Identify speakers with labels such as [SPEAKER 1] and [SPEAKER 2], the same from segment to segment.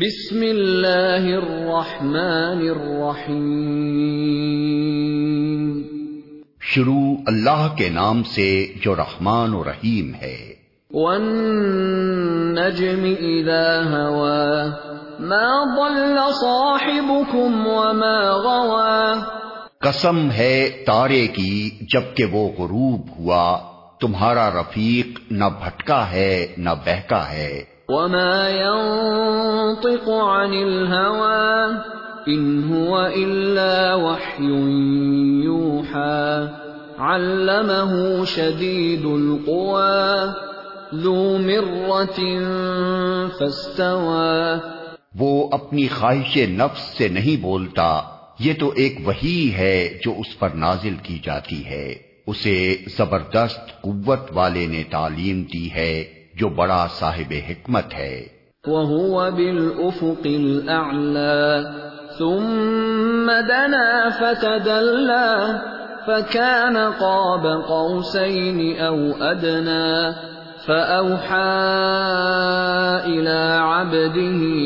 [SPEAKER 1] بسم اللہ الرحمن الرحیم
[SPEAKER 2] شروع اللہ کے نام سے جو رحمان
[SPEAKER 1] و
[SPEAKER 2] رحیم ہے
[SPEAKER 1] والنجم اذا ہوا ما ضل صاحبكم وما غوا قسم
[SPEAKER 2] ہے تارے کی جب کہ وہ غروب ہوا تمہارا رفیق نہ بھٹکا ہے نہ بہکا ہے وما ينطق عن الهوى إن
[SPEAKER 1] هو إلا وحي يوحى علمه شديد القوى ذو مرة
[SPEAKER 2] فاستوى وہ اپنی خواہش نفس سے نہیں بولتا یہ تو ایک وہی ہے جو اس پر نازل کی جاتی ہے اسے زبردست قوت والے نے تعلیم دی ہے جو بڑا صاحب حکمت ہے توحبی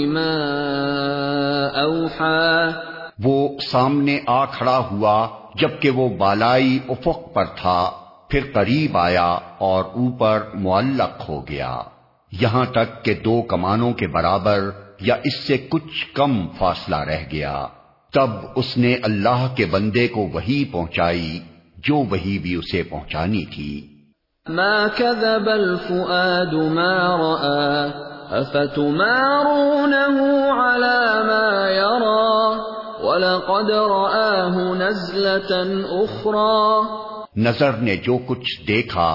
[SPEAKER 1] موحا
[SPEAKER 2] وہ سامنے آ کھڑا ہوا جبکہ وہ بالائی افق پر تھا پھر قریب آیا اور اوپر معلق ہو گیا یہاں تک کہ دو کمانوں کے برابر یا اس سے کچھ کم فاصلہ رہ گیا تب اس نے اللہ کے بندے کو وہی پہنچائی جو وہی بھی اسے پہنچانی تھی ما ما ما كذب الفؤاد رأى أفتمارونه على يرى ولقد رآه نزلة أخرى نظر نے جو کچھ دیکھا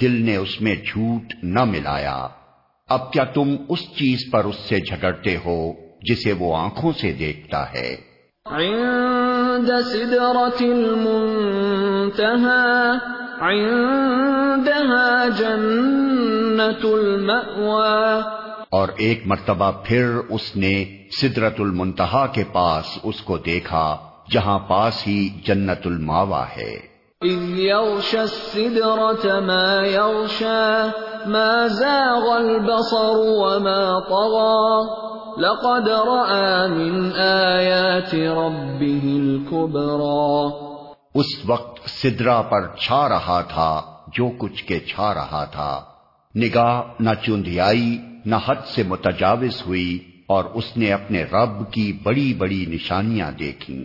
[SPEAKER 2] دل نے اس میں جھوٹ نہ ملایا اب کیا تم اس چیز پر اس سے جھگڑتے ہو جسے وہ آنکھوں سے دیکھتا ہے عند اور ایک مرتبہ پھر اس نے سدرت المنتہا کے پاس اس کو دیکھا جہاں پاس ہی جنت الماوا ہے اس وقت سدرا پر چھا رہا تھا جو کچھ کے چھا رہا تھا نگاہ نہ چندیائی نہ حد سے متجاوز ہوئی اور اس نے اپنے رب کی بڑی بڑی نشانیاں دیکھیں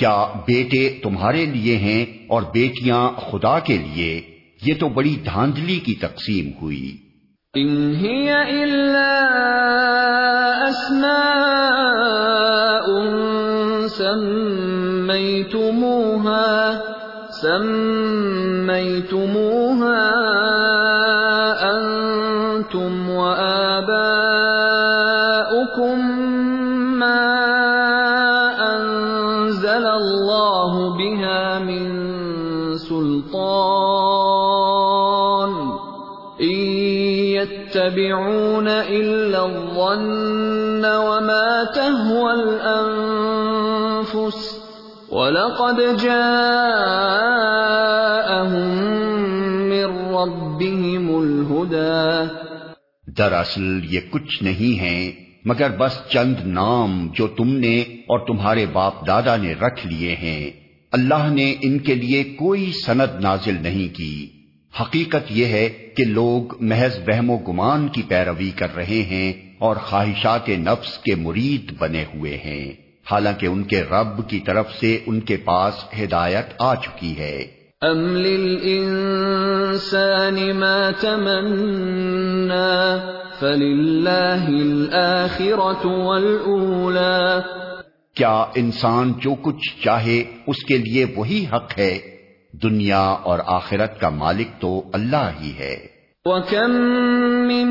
[SPEAKER 2] کیا بیٹے تمہارے لیے ہیں اور بیٹیاں خدا کے لیے یہ تو بڑی دھاندلی کی تقسیم ہوئی الا
[SPEAKER 1] اسماء سمیتموها سمیتموها
[SPEAKER 2] دراصل یہ کچھ نہیں ہے مگر بس چند نام جو تم نے اور تمہارے باپ دادا نے رکھ لیے ہیں اللہ نے ان کے لیے کوئی سند نازل نہیں کی حقیقت یہ ہے کہ لوگ محض وہم و گمان کی پیروی کر رہے ہیں اور خواہشات نفس کے مرید بنے ہوئے ہیں حالانکہ ان کے رب کی طرف سے ان کے پاس ہدایت آ چکی ہے ام
[SPEAKER 1] للانسان ما تمنا
[SPEAKER 2] فللہ الاخرة والاولا کیا انسان جو کچھ چاہے اس کے لیے وہی حق ہے دنیا اور آخرت کا مالک تو اللہ ہی ہے وَكَم مِن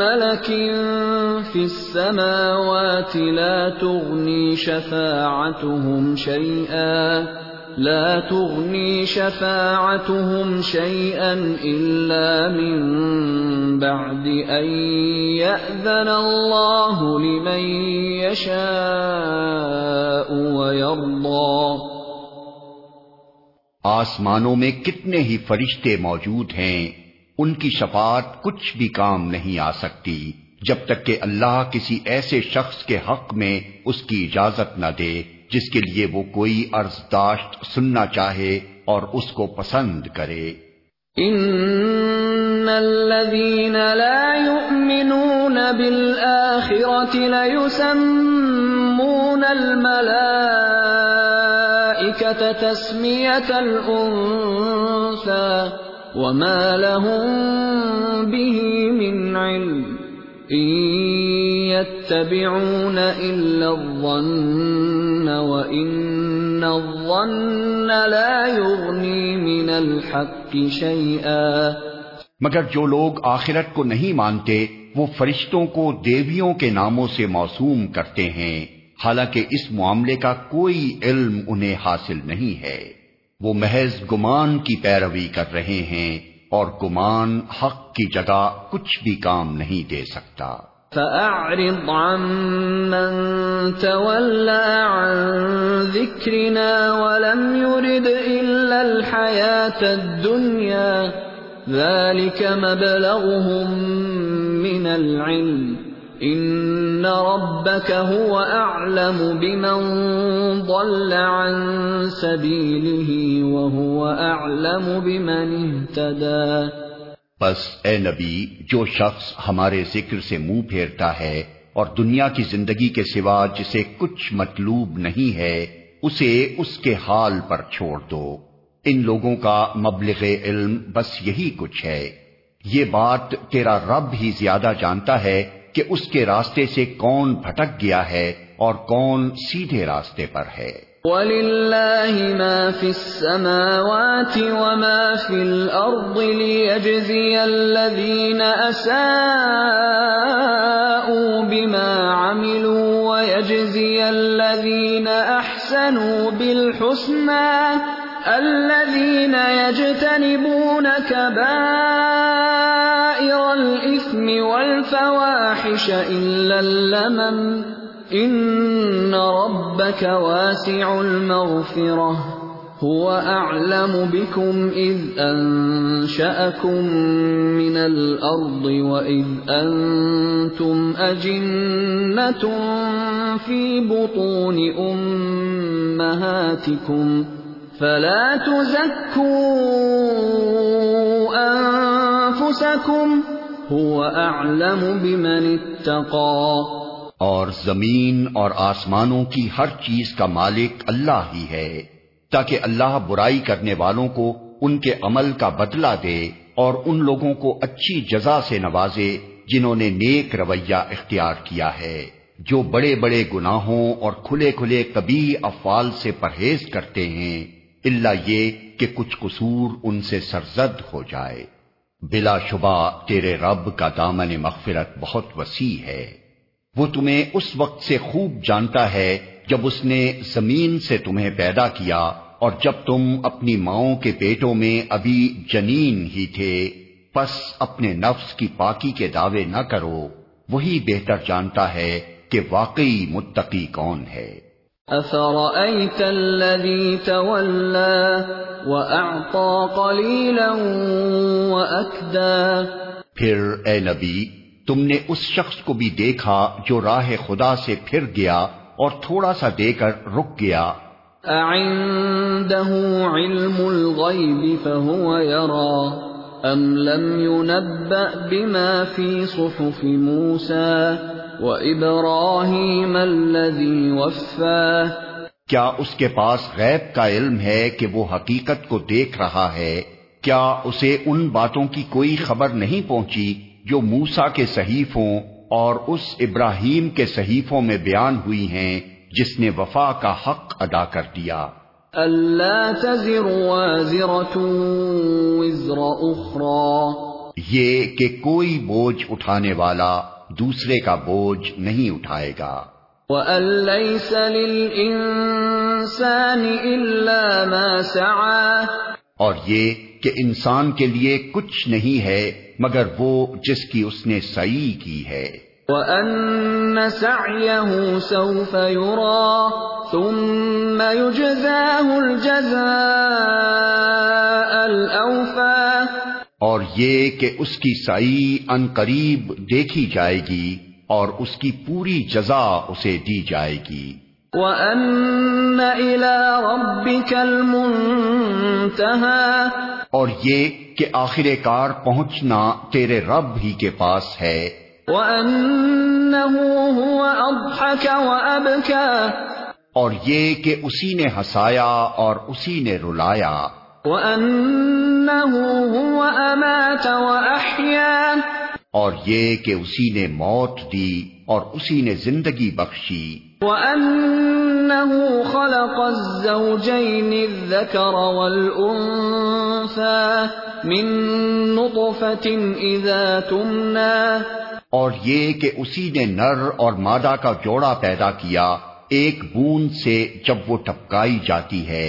[SPEAKER 2] مَلَكٍ فِي
[SPEAKER 1] السَّمَاوَاتِ لَا تُغْنِي شَفَاعَتُهُمْ شَيْئًا لا تغني شفاعتهم شيئا الا من بعد ان ياذن الله لمن يشاء ويرضى
[SPEAKER 2] آسمانوں میں کتنے ہی فرشتے موجود ہیں ان کی شفاعت کچھ بھی کام نہیں آ سکتی جب تک کہ اللہ کسی ایسے شخص کے حق میں اس کی اجازت نہ دے جس کے لیے وہ کوئی عرض داشت سننا چاہے اور اس کو پسند کرے ان الذين لا يؤمنون بالآخرة
[SPEAKER 1] ليسمون وما لهم به من علم إن إلا الظن وإن الظن لا يغني من الحق شيئا
[SPEAKER 2] مگر جو لوگ آخرت کو نہیں مانتے وہ فرشتوں کو دیویوں کے ناموں سے موسوم کرتے ہیں حالانکہ اس معاملے کا کوئی علم انہیں حاصل نہیں ہے وہ محض گمان کی پیروی کر رہے ہیں اور گمان حق کی جگہ کچھ بھی کام نہیں دے سکتا فأعرض عن من تولى عن ذكرنا ولم يرد إلا الحياة الدنيا ذلك مبلغهم من العلم
[SPEAKER 1] ان ربك هو اعلم اعلم بمن بمن ضل عن سبيله وهو اهتدى بس
[SPEAKER 2] اے نبی جو شخص ہمارے ذکر سے منہ پھیرتا ہے اور دنیا کی زندگی کے سوا جسے کچھ مطلوب نہیں ہے اسے اس کے حال پر چھوڑ دو ان لوگوں کا مبلغ علم بس یہی کچھ ہے یہ بات تیرا رب ہی زیادہ جانتا ہے کہ اس کے راستے سے کون بھٹک گیا ہے اور کون سیدھے راستے پر ہے وَلِلَّهِ
[SPEAKER 1] مَا فِي فِي السَّمَاوَاتِ وَمَا الْأَرْضِ لِيَجْزِيَ الَّذِينَ أَسَاءُوا بِمَا عَمِلُوا وَيَجْزِيَ الَّذِينَ أَحْسَنُوا بِالْحُسْنَى الَّذِينَ يَجْتَنِبُونَ كَبَائِرَ الفواحش إلا اللمم إن ربك واسع المغفرة هو أعلم بكم إذ أنشأكم من الأرض وإذ أنتم أجنة في بطون أمهاتكم فلا تزكوا أنفسكم هو اعلم بمن
[SPEAKER 2] اور زمین اور آسمانوں کی ہر چیز کا مالک اللہ ہی ہے تاکہ اللہ برائی کرنے والوں کو ان کے عمل کا بدلہ دے اور ان لوگوں کو اچھی جزا سے نوازے جنہوں نے نیک رویہ اختیار کیا ہے جو بڑے بڑے گناہوں اور کھلے کھلے کبھی افعال سے پرہیز کرتے ہیں اللہ یہ کہ کچھ قصور ان سے سرزد ہو جائے بلا شبہ تیرے رب کا دامن مغفرت بہت وسیع ہے وہ تمہیں اس وقت سے خوب جانتا ہے جب اس نے زمین سے تمہیں پیدا کیا اور جب تم اپنی ماؤں کے پیٹوں میں ابھی جنین ہی تھے پس اپنے نفس کی پاکی کے دعوے نہ کرو وہی بہتر جانتا ہے کہ واقعی متقی کون ہے أفرأيت الذي تولى وأعطى قليلا وأكدا پھر اے نبی تم نے اس شخص کو بھی دیکھا جو راہ خدا سے پھر گیا اور تھوڑا سا دے کر رک گیا علم فهو يرى لم ينبأ بما في
[SPEAKER 1] صحف موسى
[SPEAKER 2] الَّذِي کیا اس کے پاس غیب کا علم ہے کہ وہ حقیقت کو دیکھ رہا ہے کیا اسے ان باتوں کی کوئی خبر نہیں پہنچی جو موسا کے صحیفوں اور اس ابراہیم کے صحیفوں میں بیان ہوئی ہیں جس نے وفا کا حق ادا کر دیا یہ کہ کوئی بوجھ اٹھانے والا دوسرے کا بوجھ نہیں اٹھائے گا مَا
[SPEAKER 1] اللہ
[SPEAKER 2] اور یہ کہ انسان کے لیے کچھ نہیں ہے مگر وہ جس کی اس نے سعی کی ہے الْجَزَاءَ
[SPEAKER 1] الْأَوْفَى
[SPEAKER 2] اور یہ کہ اس کی سائی ان قریب دیکھی جائے گی اور اس کی پوری جزا اسے دی جائے گی
[SPEAKER 1] وَأَنَّ إِلَى رَبِّكَ الْمُنْتَهَا
[SPEAKER 2] اور یہ کہ آخر کار پہنچنا تیرے رب ہی کے پاس ہے وَأَنَّهُ هُوَ أَضْحَكَ اور یہ کہ اسی نے ہسایا اور اسی نے رلایا
[SPEAKER 1] وَأَنَّهُ هُوَ أَمَاتَ
[SPEAKER 2] وَأَحْيَا اور یہ کہ اسی نے موت دی اور اسی نے زندگی بخشی
[SPEAKER 1] وَأَنَّهُ خَلَقَ الزَّوْجَيْنِ الذَّكَرَ وَالْأُنْفَى مِن نُطْفَةٍ إِذَا تُمْنَا
[SPEAKER 2] اور یہ کہ اسی نے نر اور مادہ کا جوڑا پیدا کیا ایک بون سے جب وہ ٹپکائی جاتی ہے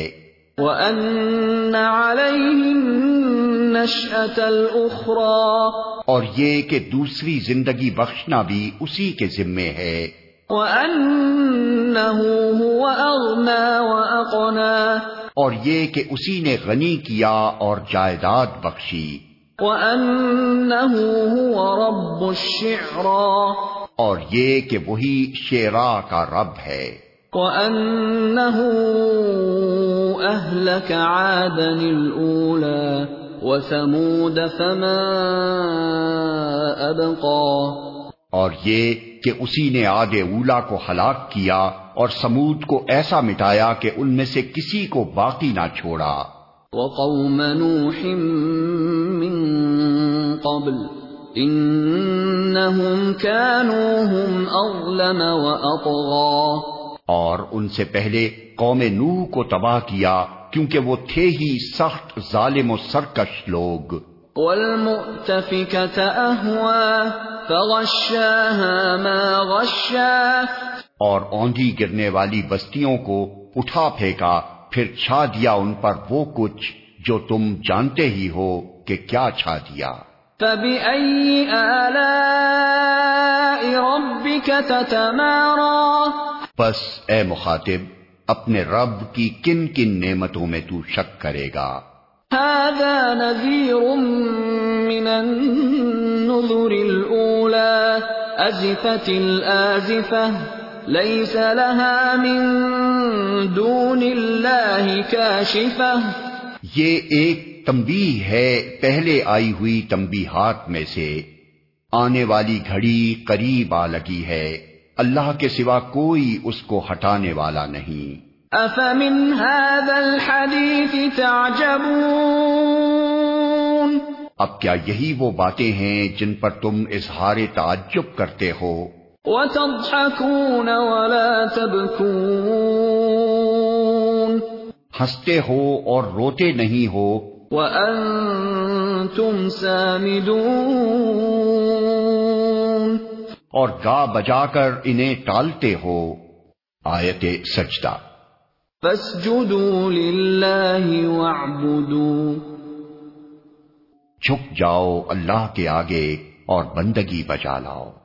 [SPEAKER 1] عَلَيْهِمْ نَشْأَةَ الْأُخْرَى
[SPEAKER 2] اور یہ کہ دوسری زندگی بخشنا بھی اسی کے ذمے ہے اور یہ کہ اسی نے غنی کیا اور جائیداد بخشی
[SPEAKER 1] هُوَ رَبُّ الشِّعْرَى
[SPEAKER 2] اور یہ کہ وہی شیرا کا رب ہے
[SPEAKER 1] وَأَنَّهُ أهلك عادا الأولى وثمود فما أبقى
[SPEAKER 2] اور یہ کہ اسی نے آد اولا کو ہلاک کیا اور سمود کو ایسا مٹایا کہ ان میں سے کسی کو باقی نہ چھوڑا وقوم نوح من قبل انہم كانوہم هم اظلم واطغى اور ان سے پہلے قوم نوح کو تباہ کیا کیونکہ وہ تھے ہی سخت ظالم و سرکش لوگ غشا اور اوندھی گرنے والی بستیوں کو اٹھا پھینکا پھر چھا دیا ان پر وہ کچھ جو تم جانتے ہی ہو کہ کیا چھا دیا
[SPEAKER 1] تبھی تم
[SPEAKER 2] پس اے مخاطب اپنے رب کی کن کن نعمتوں میں تو شک کرے گا هذا نذير
[SPEAKER 1] من من النذر الأولى أزفت الآزفة ليس لها دون الله كاشفة
[SPEAKER 2] یہ ایک تمبی ہے پہلے آئی ہوئی تمبی ہاتھ میں سے آنے والی گھڑی قریب آ لگی ہے اللہ کے سوا کوئی اس کو ہٹانے والا نہیں افمن هذا
[SPEAKER 1] الحديث تعجبون
[SPEAKER 2] اب کیا یہی وہ باتیں ہیں جن پر تم اظہار تعجب کرتے ہو
[SPEAKER 1] وتضحكون ولا تبكون ہنستے
[SPEAKER 2] ہو اور روتے نہیں ہو
[SPEAKER 1] وانتم سامدون
[SPEAKER 2] اور گا بجا کر انہیں ٹالتے ہو آیت سجدہ سچتا
[SPEAKER 1] بس جو
[SPEAKER 2] جھک جاؤ اللہ کے آگے اور بندگی بچا لاؤ